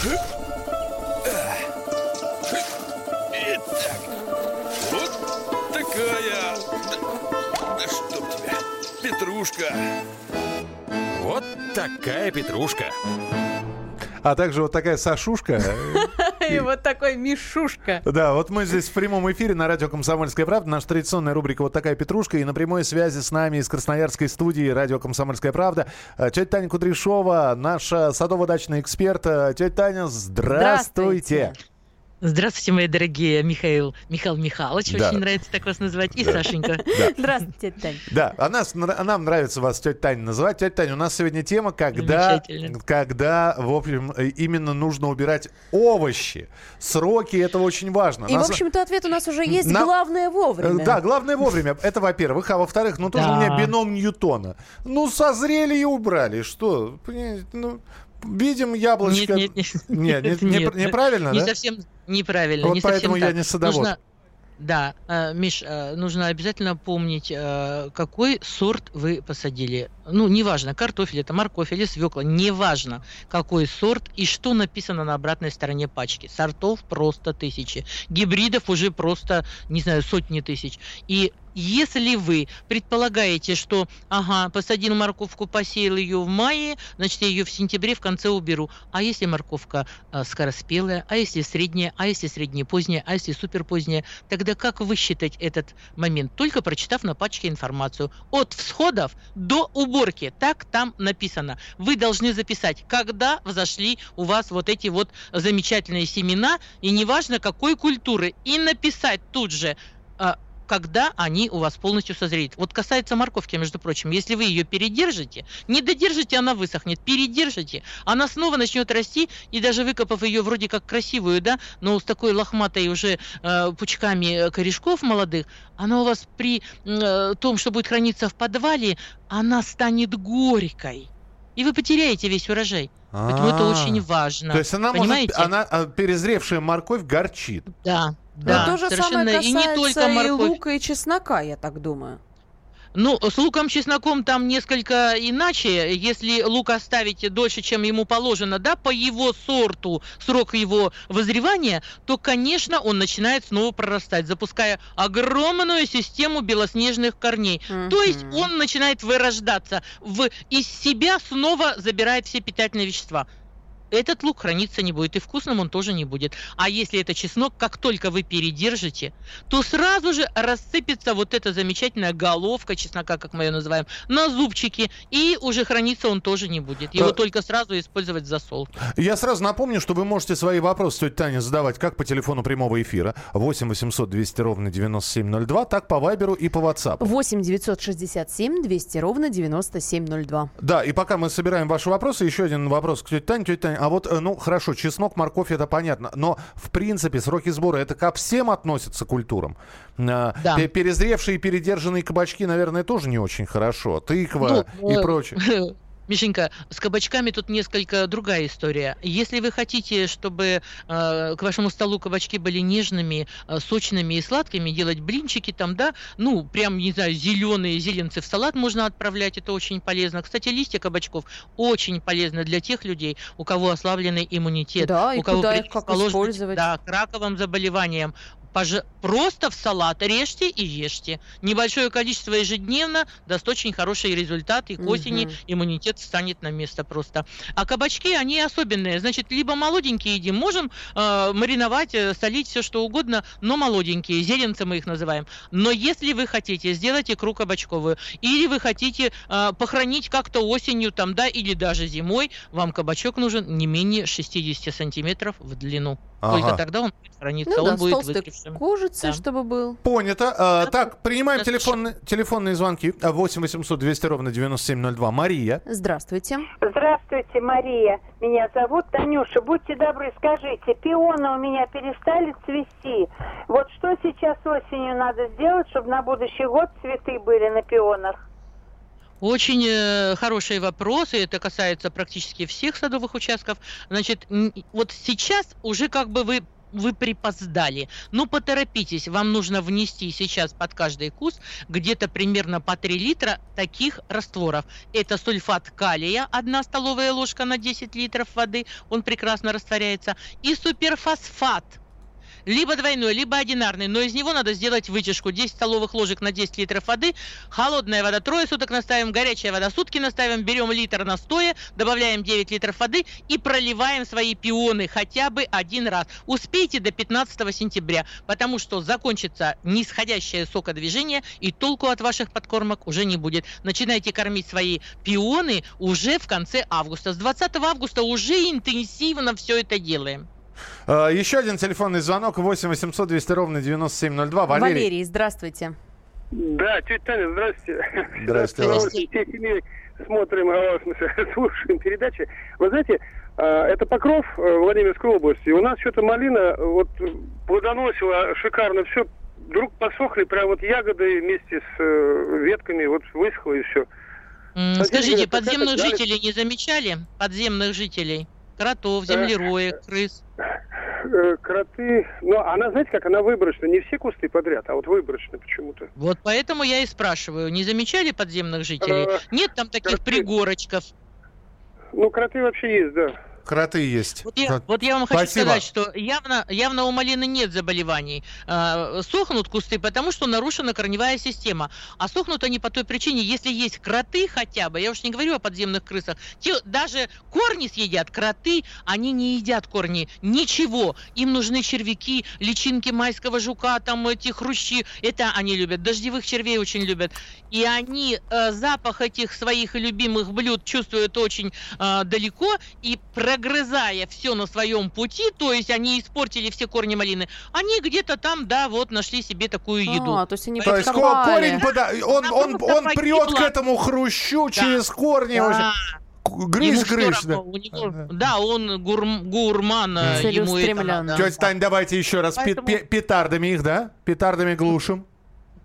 Итак, вот такая... Да, да чтоб тебя, петрушка. Вот такая петрушка. А также вот такая Сашушка. И вот такой Мишушка. Да, вот мы здесь в прямом эфире на радио «Комсомольская правда». Наша традиционная рубрика «Вот такая петрушка». И на прямой связи с нами из Красноярской студии радио «Комсомольская правда» э, тетя Таня Кудряшова, наша садово-дачный эксперт. Э, Тетя Таня, здравствуйте. Здравствуйте. Здравствуйте, мои дорогие Михаил, Михаил Михайлович, Да. очень нравится так вас называть, и Сашенька. Здравствуйте, тетя Тань. Да, а, нас, а нам нравится вас тетя Таня называть. Тетя Таня, у нас сегодня тема, когда, когда, в общем, э, именно нужно убирать овощи. Сроки, это очень важно. И, в Нас- общем-то, ответ у нас уже есть. На- Главное вовремя. Да, главное вовремя. Это во-первых. А во-вторых, ну тоже Да. у меня бином Ньютона. Ну, созрели и убрали. Что? Ну, видим яблочко. Нет, нет, нет. Нет, не- Это не- нет. неправильно, Не да? совсем неправильно. Вот не поэтому я так. не садовод. Нужно- Да, э, Миш, э, нужно обязательно помнить, э, какой сорт вы посадили. Ну, неважно, картофель это, морковь или свекла, неважно, какой сорт и что написано на обратной стороне пачки. Сортов просто тысячи, гибридов уже просто, не знаю, сотни тысяч. И если вы предполагаете, что, ага, посадил морковку, посеял ее в мае, значит, я ее в сентябре в конце уберу. А если морковка э, скороспелая, а если средняя, а если среднепоздняя, а если суперпоздняя, тогда как высчитать этот момент? Только прочитав на пачке информацию. От всходов до уборки. Так там написано. Вы должны записать, когда взошли у вас вот эти вот замечательные семена, и неважно какой культуры, и написать тут же, а, когда они у вас полностью созреют. Вот касается морковки, между прочим, если вы ее передержите, не додержите, она высохнет, передержите, она снова начнет расти, и даже выкопав ее вроде как красивую, да, но с такой лохматой уже э, пучками корешков молодых, она у вас при э, том, что будет храниться в подвале, она станет горькой. И вы потеряете весь урожай. Поэтому это А. очень важно. То есть она Понимаете? может, она а, перезревшая морковь горчит. Да, Но да, то же совершенно. самое и не касается только и морковь. лука, и чеснока, я так думаю. Ну, с луком, чесноком там несколько иначе. Если лук оставить дольше, чем ему положено, да, по его сорту, срок его вызревания, то, конечно, он начинает снова прорастать, запуская огромную систему белоснежных корней. То есть он начинает вырождаться, в, из себя снова забирает все питательные вещества. Этот лук храниться не будет, и вкусным он тоже не будет. А если это чеснок, как только вы передержите, то сразу же рассыпется вот эта замечательная головка чеснока, как мы ее называем, на зубчики, и уже храниться он тоже не будет. Его А- только сразу использовать в засолке. Я сразу напомню, что вы можете свои вопросы, тетя Таня, задавать как по телефону прямого эфира 8 800 200 ровно 9702, так по Вайберу и по WhatsApp. 8 967 200 ровно 9702. Да, и пока мы собираем ваши вопросы, еще один вопрос к тете Тане. Тетя Таня, а вот, э, ну, хорошо, чеснок, морковь, это понятно, но, в принципе, сроки сбора, это ко всем относятся культурам? Э, Да. пе- Перезревшие и передержанные кабачки, наверное, тоже не очень хорошо. Тыква Ну, и э, прочее. Мишенька, с кабачками тут несколько другая история. Если вы хотите, чтобы э, к вашему столу кабачки были нежными, э, сочными и сладкими, делать блинчики там, да, ну, прям, не знаю, зеленые зеленцы в салат можно отправлять, это очень полезно. Кстати, листья кабачков очень полезны для тех людей, у кого ослабленный иммунитет, Да, у кого куда их как использовать? Да, к раковым заболеваниям. Пож- Просто в салат режьте и ешьте. Небольшое количество ежедневно даст очень хороший результат, и к осени Мгм. иммунитет встанет на место просто. А кабачки, они особенные. Значит, либо молоденькие едим, можем э, мариновать, э, солить, все что угодно, но молоденькие, зеленцы мы их называем. Но если вы хотите сделать икру кабачковую, или вы хотите э, похоронить как-то осенью там, да, или даже зимой, вам кабачок нужен не менее 60 сантиметров в длину. Только Ага. тогда он будет храниться, Ну да, он с будет толстой выгревшим. кожицей, Да. чтобы был. Понято. А, так, принимаем Это телефонные, телефонные звонки. А, 8 800 200 ровно 9702. Мария. Здравствуйте. Здравствуйте, Мария. Меня зовут Танюша. Будьте добры, скажите, пионы у меня перестали цвести. Вот что сейчас осенью надо сделать, чтобы на будущий год цветы были на пионах? Очень э, хорошие вопросы, это касается практически всех садовых участков. Значит, вот сейчас уже как бы вы вы припоздали. Ну, поторопитесь, вам нужно внести сейчас под каждый куст где-то примерно по 3 литра таких растворов. Это сульфат калия, 1 столовая ложка на 10 литров воды, он прекрасно растворяется, и суперфосфат – либо двойной, либо одинарный, но из него надо сделать вытяжку. 10 столовых ложек на 10 литров воды, холодная вода трое суток наставим, горячая вода сутки наставим, берем литр настоя, добавляем 9 литров воды и проливаем свои пионы хотя бы один раз. Успейте до 15 сентября, потому что закончится нисходящее сокодвижение и толку от ваших подкормок уже не будет. Начинайте кормить свои пионы уже в конце августа. С 20 августа уже интенсивно все это делаем. А, Еще один телефонный звонок 8 800 200 ровно 9702. Валерий. Валерий, здравствуйте. Да, тетя Таня, здравствуйте. Здравствуйте. Очень всей смотрим, а, в смысле, слушаем передачи. Вы знаете, а, это Покров э, Владимирской области. У нас что-то малина вот плодоносила шикарно все. Вдруг посохли прям вот ягоды вместе с э, ветками, вот высохло и все. Скажите, подземных жителей не замечали? Подземных жителей? Кротов, Э, землероек, крыс. Э, Кроты, ну, она, знаете, как она выборочна, не все кусты подряд, а вот выборочно почему-то. Вот поэтому я и спрашиваю, не замечали подземных жителей? Э, Нет там таких кроты. пригорочков? Ну, кроты вообще есть, да. Кроты есть. Вот я, вот я вам хочу Спасибо. сказать, что явно, явно у малины нет заболеваний. А, сохнут кусты, потому что нарушена корневая система. А сохнут они по той причине, если есть кроты хотя бы, я уж не говорю о подземных крысах, те даже корни съедят, кроты, они не едят корни, ничего. Им нужны червяки, личинки майского жука, там эти хрущи, это они любят. Дождевых червей очень любят. И они э, запах этих своих любимых блюд чувствуют очень э, далеко и прогрызая все на своем пути, то есть они испортили все корни малины, они где-то там, да, вот нашли себе такую еду. А, то есть они То есть корень, пода- он, он, просто он прет к этому хрущу через корни. Да. всё грызь. Да. у него- да, он гурм- гурман, э, ему это надо. Тетя Тань, давайте еще раз. Поэтому- пе- Петардами их, да? Петардами глушим.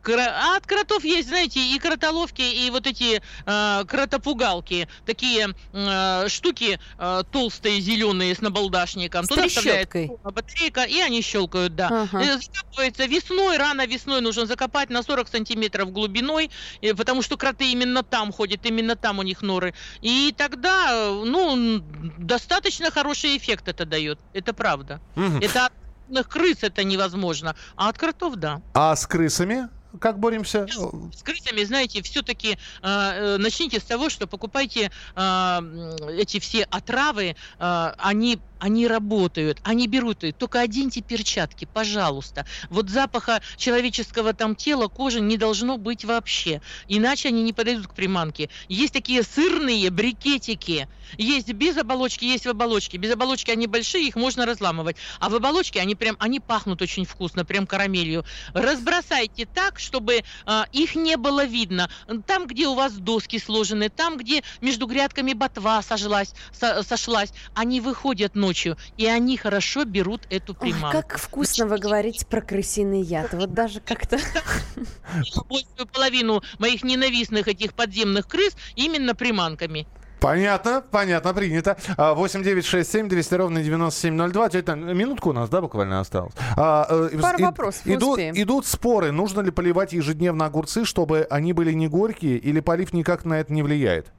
А от кротов есть, знаете, и кротоловки, и вот эти э, кротопугалки, такие э, штуки э, толстые, зеленые с набалдашником. С Туда вставляется батарейка, и они щелкают, да. Ага. Э, Закапывается весной, рано весной нужно закопать на 40 сантиметров глубиной, э, потому что кроты именно там ходят, именно там у них норы. И тогда, ну, достаточно хороший эффект это дает, это правда. Это от крыс это невозможно, а от кротов да. А с крысами как боремся? С крысами, знаете, все-таки начните с того, что покупайте а, м, эти все отравы, а, они, они работают, они берут их. Только оденьте перчатки, пожалуйста. Вот запаха человеческого там тела, кожи не должно быть вообще. Иначе они не подойдут к приманке. Есть такие сырные брикетики. Есть без оболочки, есть в оболочке. Без оболочки они большие, их можно разламывать. А в оболочке они прям, они пахнут очень вкусно, прям карамелью. Разбросайте так, чтобы а, их не было видно. Там, где у вас доски сложены, там, где между грядками ботва сошлась, со- сошлась, они выходят ночью, и они хорошо берут эту Ой, приманку. как вкусно вы говорите про крысиный яд. Вот даже как-то... Большую половину моих ненавистных этих подземных крыс именно приманками. Понятно, понятно, принято. А, 8 9 6 7 200 ровно 9702. Тетя минутку у нас, да, буквально осталось? А, э, Пару и- вопросов, Идут, успеем. идут споры, нужно ли поливать ежедневно огурцы, чтобы они были не горькие, или полив никак на это не влияет?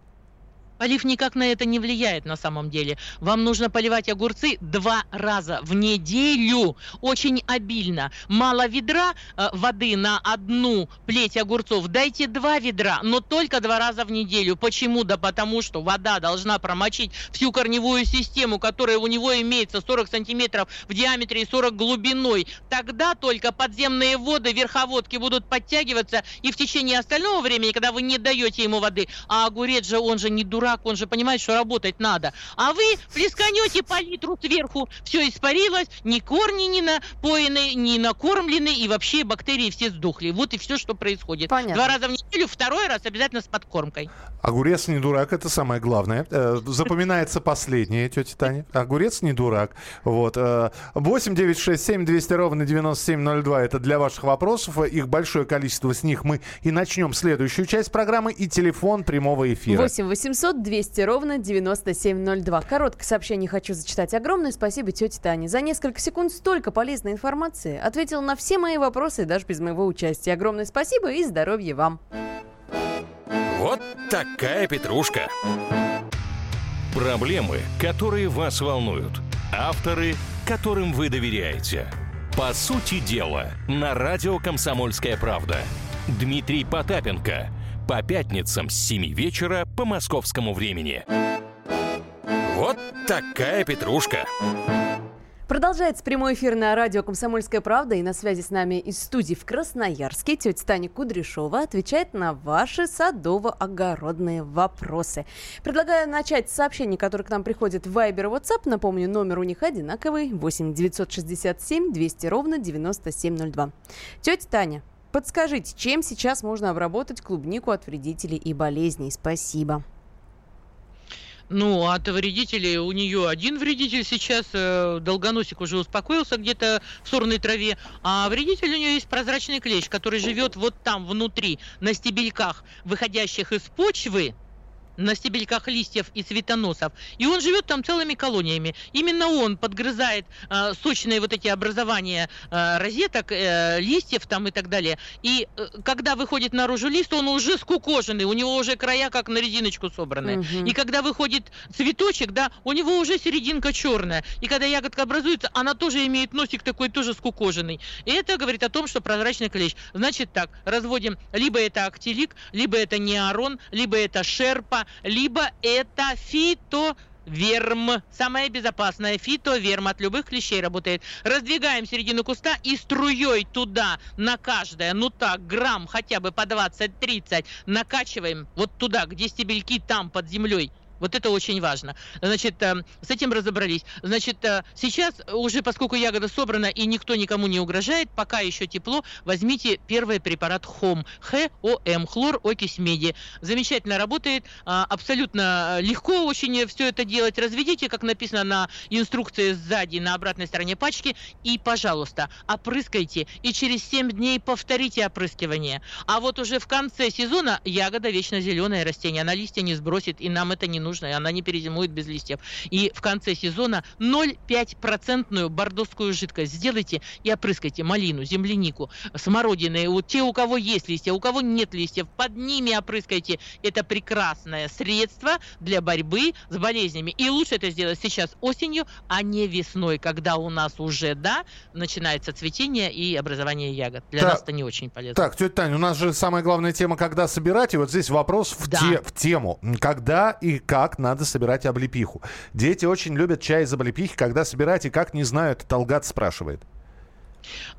Полив никак на это не влияет на самом деле. Вам нужно поливать огурцы два раза в неделю, очень обильно. Мало ведра э, воды на одну плеть огурцов, дайте два ведра, но только два раза в неделю. Почему? Да потому что вода должна промочить всю корневую систему, которая у него имеется 40 сантиметров в диаметре и 40 глубиной. Тогда только подземные воды, верховодки будут подтягиваться, и в течение остального времени, когда вы не даете ему воды, а огурец же, он же не дурак, он же понимает, что работать надо. А вы плесканете по литру сверху, все испарилось, ни корни не напоены, не накормлены, и вообще бактерии все сдохли. Вот и все, что происходит. Понятно. Два раза в неделю, второй раз обязательно с подкормкой. Огурец не дурак, это самое главное. Э, Запоминается последнее, тетя Таня. Огурец не дурак. Вот. э, 8 9 6 7 200 ровно 9702. Это для ваших вопросов. Их большое количество. С них мы и начнем следующую часть программы. И телефон прямого эфира. 8 800 800 200 ровно 9702. Короткое сообщение хочу зачитать. Огромное спасибо тете Тане. За несколько секунд столько полезной информации. Ответила на все мои вопросы, даже без моего участия. Огромное спасибо и здоровья вам. Вот такая петрушка. Проблемы, которые вас волнуют. Авторы, которым вы доверяете. По сути дела, на радио «Комсомольская правда». Дмитрий Потапенко. По пятницам с 7 вечера по московскому времени. Вот такая петрушка. Продолжается прямой эфир на радио «Комсомольская правда» и на связи с нами из студии в Красноярске тетя Таня Кудряшова отвечает на ваши садово-огородные вопросы. Предлагаю начать с сообщений, которые к нам приходят в Viber WhatsApp. Напомню, номер у них одинаковый 8 967 200 ровно 9702. Тетя Таня, подскажите, чем сейчас можно обработать клубнику от вредителей и болезней? Спасибо. Ну, от вредителей у нее один вредитель сейчас, э, долгоносик уже успокоился где-то в сорной траве, а вредитель у нее есть прозрачный клещ, который живет вот там внутри, на стебельках, выходящих из почвы, на стебельках листьев и цветоносов. И он живет там целыми колониями. Именно он подгрызает э, сочные вот эти образования э, розеток, э, листьев там и так далее. И э, когда выходит наружу лист, он уже скукоженный, у него уже края как на резиночку собраны. Мгм. И когда выходит цветочек, да, у него уже серединка черная. И когда ягодка образуется, она тоже имеет носик такой тоже скукоженный. И это говорит о том, что прозрачный клещ. Значит так, разводим, либо это актилик, либо это неорон, либо это шерпа, либо это фито Верм. Самая безопасная фитоверм от любых клещей работает. Раздвигаем середину куста и струей туда на каждое, ну так, грамм хотя бы по 20-30 накачиваем вот туда, где стебельки там под землей. Вот это очень важно. Значит, э, с этим разобрались. Значит, э, сейчас уже, поскольку ягода собрана и никто никому не угрожает, пока еще тепло, возьмите первый препарат ХОМ. ХОМ, хлор, окись меди. Замечательно работает, а, абсолютно легко очень все это делать. Разведите, как написано на инструкции сзади, на обратной стороне пачки, и, пожалуйста, опрыскайте. И через 7 дней повторите опрыскивание. А вот уже в конце сезона ягода вечно зеленое растение, она листья не сбросит, и нам это не нужно, она не перезимует без листьев. И в конце сезона 0,5% бордовскую жидкость сделайте и опрыскайте малину, землянику, смородины, вот те, у кого есть листья, у кого нет листьев, под ними опрыскайте. Это прекрасное средство для борьбы с болезнями. И лучше это сделать сейчас осенью, а не весной, когда у нас уже, да, начинается цветение и образование ягод. Для Так. нас это не очень полезно. Так, тетя Таня, у нас же самая главная тема, когда собирать. И вот здесь вопрос в, Да. те- в тему. Когда и как надо собирать облепиху? Дети очень любят чай из облепихи. Когда собирать и как, не знаю, это Талгат спрашивает.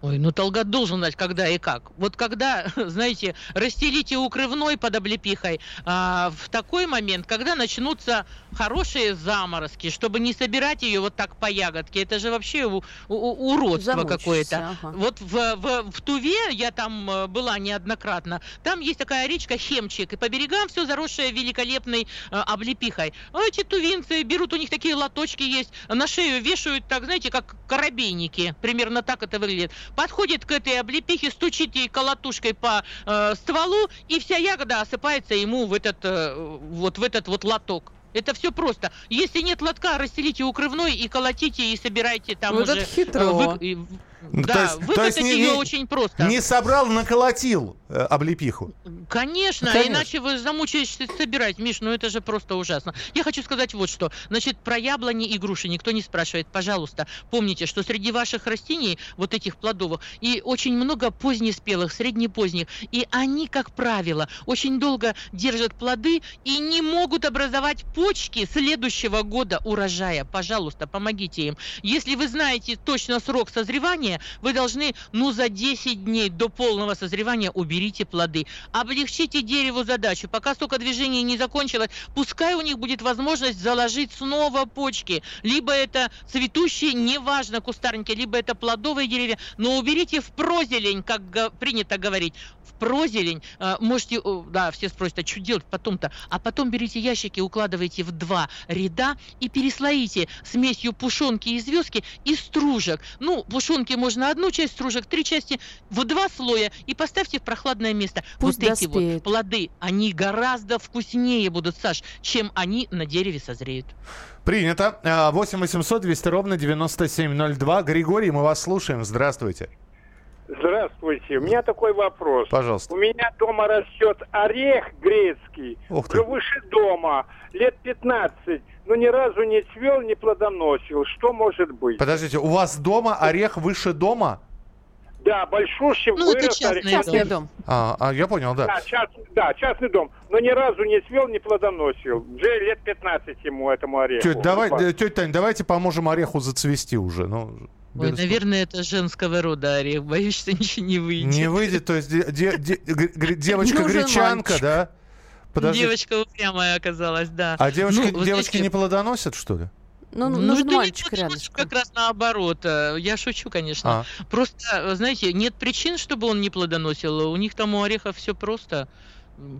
Ой, ну Талгат должен знать, когда и как. Вот когда, знаете, расстелите укрывной под облепихой, а, в такой момент, когда начнутся хорошие заморозки, чтобы не собирать ее вот так по ягодке, это же вообще у- у- уродство какое-то. ага. Вот в, в, в Туве, я там э, была неоднократно, там есть такая речка Хемчик, и по берегам все заросшее великолепной э, облепихой. А эти тувинцы берут, у них такие лоточки есть, на шею вешают, так, знаете, как корабейники, примерно так это выглядит. Подходит к этой облепихе, стучит ей колотушкой по э, стволу, и вся ягода осыпается ему в этот, э, вот в этот вот лоток. Это все просто. Если нет лотка, расстелите укрывной и колотите, и собирайте там Вот уже... это хитро. э, вы- Ну, то да, есть- то выкатать есть ее не- очень просто. Не собрал, наколотил э, облепиху. Конечно, Конечно. иначе вы замучаетесь собирать. Миш, ну это же просто ужасно. Я хочу сказать вот что. Значит, про яблони и груши никто не спрашивает. Пожалуйста, помните, что среди ваших растений, вот этих плодовых, и очень много позднеспелых, среднепоздних, и они, как правило, очень долго держат плоды и не могут образовать почки следующего года урожая. Пожалуйста, помогите им. Если вы знаете точно срок созревания, вы должны, ну, за 10 дней до полного созревания уберите плоды. Облегчите дереву задачу. Пока столько движений не закончилось, пускай у них будет возможность заложить снова почки. Либо это цветущие, неважно, кустарники, либо это плодовые деревья, но уберите в прозелень, как принято говорить. В прозелень э, можете, да, все спросят, а что делать потом-то? А потом берите ящики, укладывайте в два ряда и переслоите смесью пушонки и звездки и стружек. Ну, пушонки Разрежьте можно одну часть стружек, три части в два слоя и поставьте в прохладное место. Пусть вот эти доспеют. вот плоды, они гораздо вкуснее будут, Саш, чем они на дереве созреют. Принято. А, 8 800 200 ровно 9702. Григорий, мы вас слушаем. Здравствуйте. Здравствуйте. У меня такой вопрос. Пожалуйста. У меня дома растет орех грецкий, уже выше дома, лет 15, но ни разу не цвел, не плодоносил. Что может быть? Подождите, у вас дома орех выше дома? Да, большущий Ну, это вырос частный орех. Частный дом. А, а, я понял, да. Да, част- да, частный дом, но ни разу не цвел, не плодоносил. Уже лет 15 ему, этому ореху. Тетя, давай, э, тетя Тань, давайте поможем ореху зацвести уже. Ну, Ой, наверное, это женского рода орех. Боюсь, что ничего не выйдет. Не выйдет, то есть де- де- де- гр- гр- девочка Нужен гречанка, мальчик. да? Подождите. Девочка упрямая оказалась, да. А девочки, Ну, вы девочки знаете, не плодоносят, что ли? Ну, Ну, нужен да нет, мальчик что рядышком. Как раз наоборот. Э, Я шучу, конечно. А, Просто, э, знаете, нет причин, чтобы он не плодоносил. У них там у ореха все просто.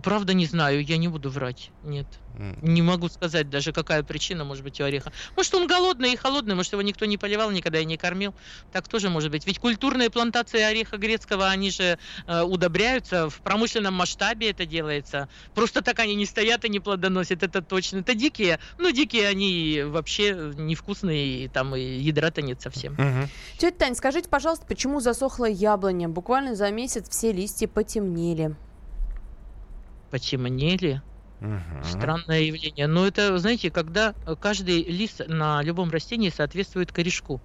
Правда, не знаю, я не буду врать. Нет. м. Не могу сказать даже, какая причина может быть у ореха. Может, он голодный и холодный, может, его никто не поливал никогда и не кормил. Так тоже может быть. Ведь культурные плантации ореха грецкого, они же э, удобряются. В промышленном масштабе это делается. Просто так они не стоят и не плодоносят, это точно. Это дикие. Ну, дикие они вообще невкусные, и там и ядра-то нет совсем. Мгм. Тетя Тань, скажите, пожалуйста, почему засохла яблоня? Буквально за месяц все листья потемнели. Потемнели. Мгм. Странное явление. Но это, знаете, когда каждый лист на любом растении соответствует корешку.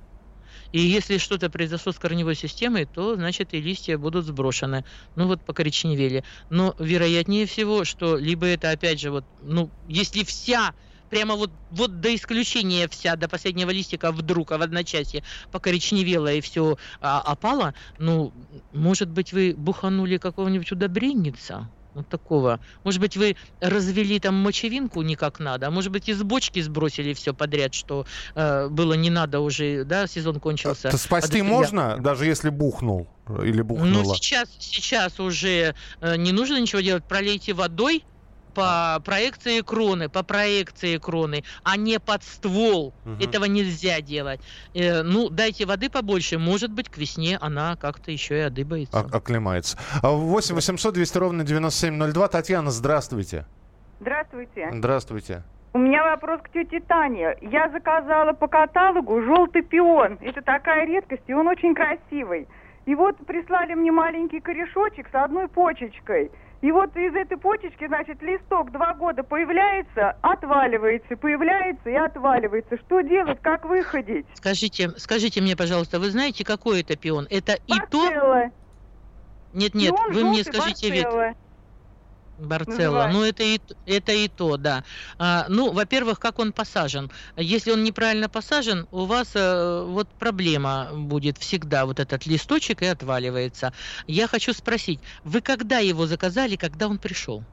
И если что-то произошло с корневой системой, то, значит, и листья будут сброшены. Ну, вот покоричневели. Но вероятнее всего, что либо это, опять же, вот, ну, если вся прямо вот, вот до исключения вся, до последнего листика вдруг, а в одночасье покоричневела и все опало, ну, может быть, вы буханули какого-нибудь удобренница? Вот такого. Может быть, вы развели там мочевинку не как надо, а может быть, из бочки сбросили все подряд, что э, было не надо уже, да, сезон кончился. Это спасти А я- можно, даже если бухнул э, или Ну, бухнула? сейчас, сейчас уже э, не нужно ничего делать. Пролейте водой по проекции кроны, по проекции кроны, а не под ствол. Мгм. Этого нельзя делать. Э, ну, дайте воды побольше. Может быть, к весне она как-то еще и одыбается. А- оклемается. А 8 800 200 ровно 9702. Татьяна, здравствуйте. Здравствуйте. Здравствуйте. У меня вопрос к тете Тане. Я заказала по каталогу желтый пион. Это такая редкость, и он очень красивый. И вот прислали мне маленький корешочек с одной почечкой. И вот из этой почечки, значит, листок два года появляется, отваливается, появляется и отваливается. Что делать, как выходить? Скажите, скажите мне, пожалуйста, вы знаете, какой это пион? Это и то? Нет, нет, Пион вы мне скажите вид. Барцелла. Барцелла. Называется. Ну, это и, это и то, да. А, ну, во-первых, как он посажен. Если он неправильно посажен, у вас э, вот проблема будет всегда. Вот этот листочек и отваливается. Я хочу спросить, вы когда его заказали, когда он пришел?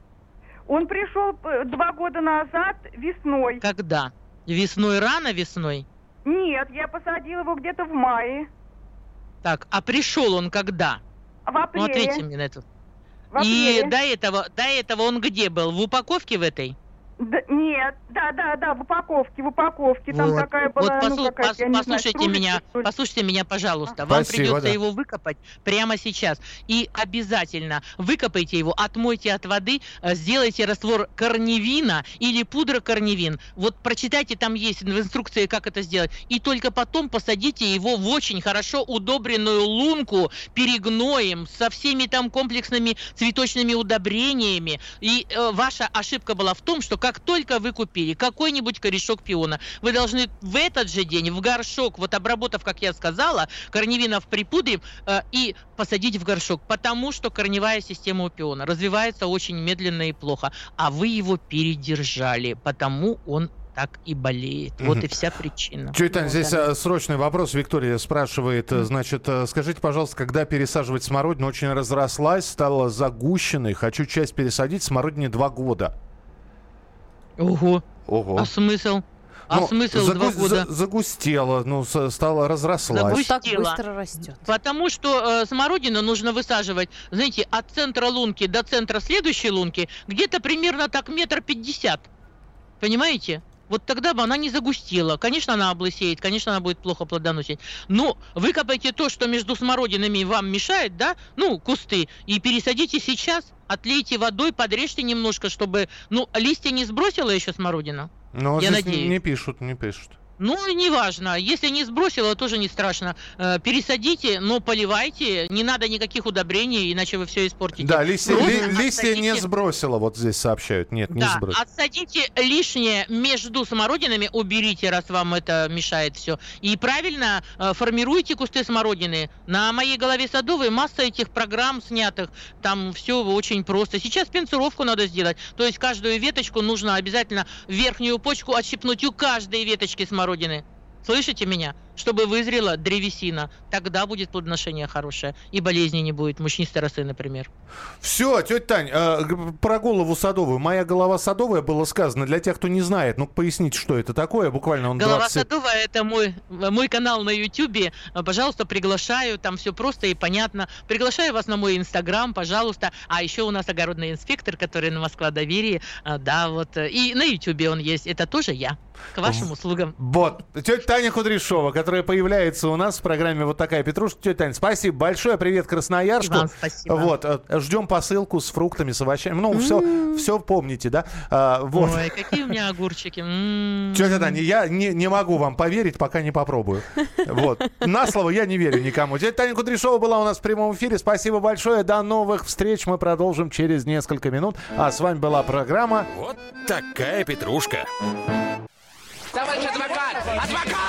Он пришел э, два года назад весной. Когда? Весной, рано весной? Нет, я посадила его где-то в мае. Так, а пришел он когда? В Ну, апреле. ответьте мне на это. И до этого, до этого он где был? В упаковке в этой? Да, нет, да, да, да, в упаковке, в упаковке. Там Вот. такая Вот была, ну, послу- какая-то, пос- я не знаю, послушайте кружечка, меня, что ли. послушайте меня, пожалуйста. Вам Спасибо, придется да. его выкопать прямо сейчас. И обязательно выкопайте его, отмойте от воды, э, сделайте раствор корневина или пудра корневин. Вот прочитайте, там есть в инструкции, как это сделать. И только потом посадите его в очень хорошо удобренную лунку перегноем со всеми там комплексными цветочными удобрениями. И э, ваша ошибка была в том, что как только вы купили какой-нибудь корешок пиона, вы должны в этот же день в горшок, вот обработав, как я сказала, корневинов припудрив э, и посадить в горшок, потому что корневая система у пиона развивается очень медленно и плохо, а вы его передержали, потому он так и болеет. Вот Мгм. и вся причина. Тетя Тань, Вот здесь она. э, срочный вопрос. Виктория спрашивает, э, значит, э, скажите, пожалуйста, когда пересаживать смородину? Очень разрослась, стала загущенной. Хочу часть пересадить. Смородине два года. Ого, Ого. а смысл? А Ну, смысл загу- два года? за- загустела, ну, с- стала разрослась. Загу- Вот так быстро растет. Потому что э, смородину нужно высаживать, знаете, от центра лунки до центра следующей лунки где-то примерно так метр пятьдесят. Понимаете? Вот тогда бы она не загустела. Конечно, она облысеет, конечно, она будет плохо плодоносить. Но выкопайте то, что между смородинами вам мешает, да, ну, кусты, и пересадите сейчас, отлейте водой, подрежьте немножко, чтобы, ну, листья не сбросила еще смородина. Но Я здесь надеюсь. не пишут, не пишут. Ну, неважно. Если не сбросила, тоже не страшно. Э, пересадите, но поливайте. Не надо никаких удобрений, иначе вы все испортите. Да, листья, ли- листья не сбросила, вот здесь сообщают. Нет, не Да, сбросила. отсадите лишнее между смородинами, уберите, раз вам это мешает все. И правильно э, формируйте кусты смородины. На моей голове садовой масса этих программ снятых. Там все очень просто. Сейчас пенсировку надо сделать. То есть каждую веточку нужно обязательно верхнюю почку отщипнуть у каждой веточки смородины. Слышите меня? Чтобы вызрела древесина. Тогда будет плодоношение хорошее. И болезни не будет. Мучнистой росы, например. Все, тетя Тань, э, про голову садовую. Моя голова садовая было сказано. Для тех, кто не знает, ну поясните, что это такое. Буквально он Голова 20... садовая это мой, мой канал на Ютубе. Пожалуйста, приглашаю. Там все просто и понятно. Приглашаю вас на мой инстаграм, пожалуйста. А еще у нас огородный инспектор, который на Москва доверие. А, Да, вот. И на Ютубе он есть. Это тоже я. К вашим услугам. Вот, тетя Таня Кудряшова, которая появляется у нас в программе «Вот такая петрушка». Тетя Таня, спасибо большое, привет Красноярску. И вам спасибо. Вот, э, ждем посылку с фруктами, с овощами. Ну, все, все помните, да? А, вот. Ой, какие у меня огурчики. М. Тетя Таня, я не, не могу вам поверить, пока не попробую. Вот. На слово я не верю никому. Тетя Таня Кудряшова была у нас в прямом эфире. Спасибо большое. До новых встреч. Мы продолжим через несколько минут. А с вами была программа Вот такая петрушка. Товарищ адвокат! Адвокат!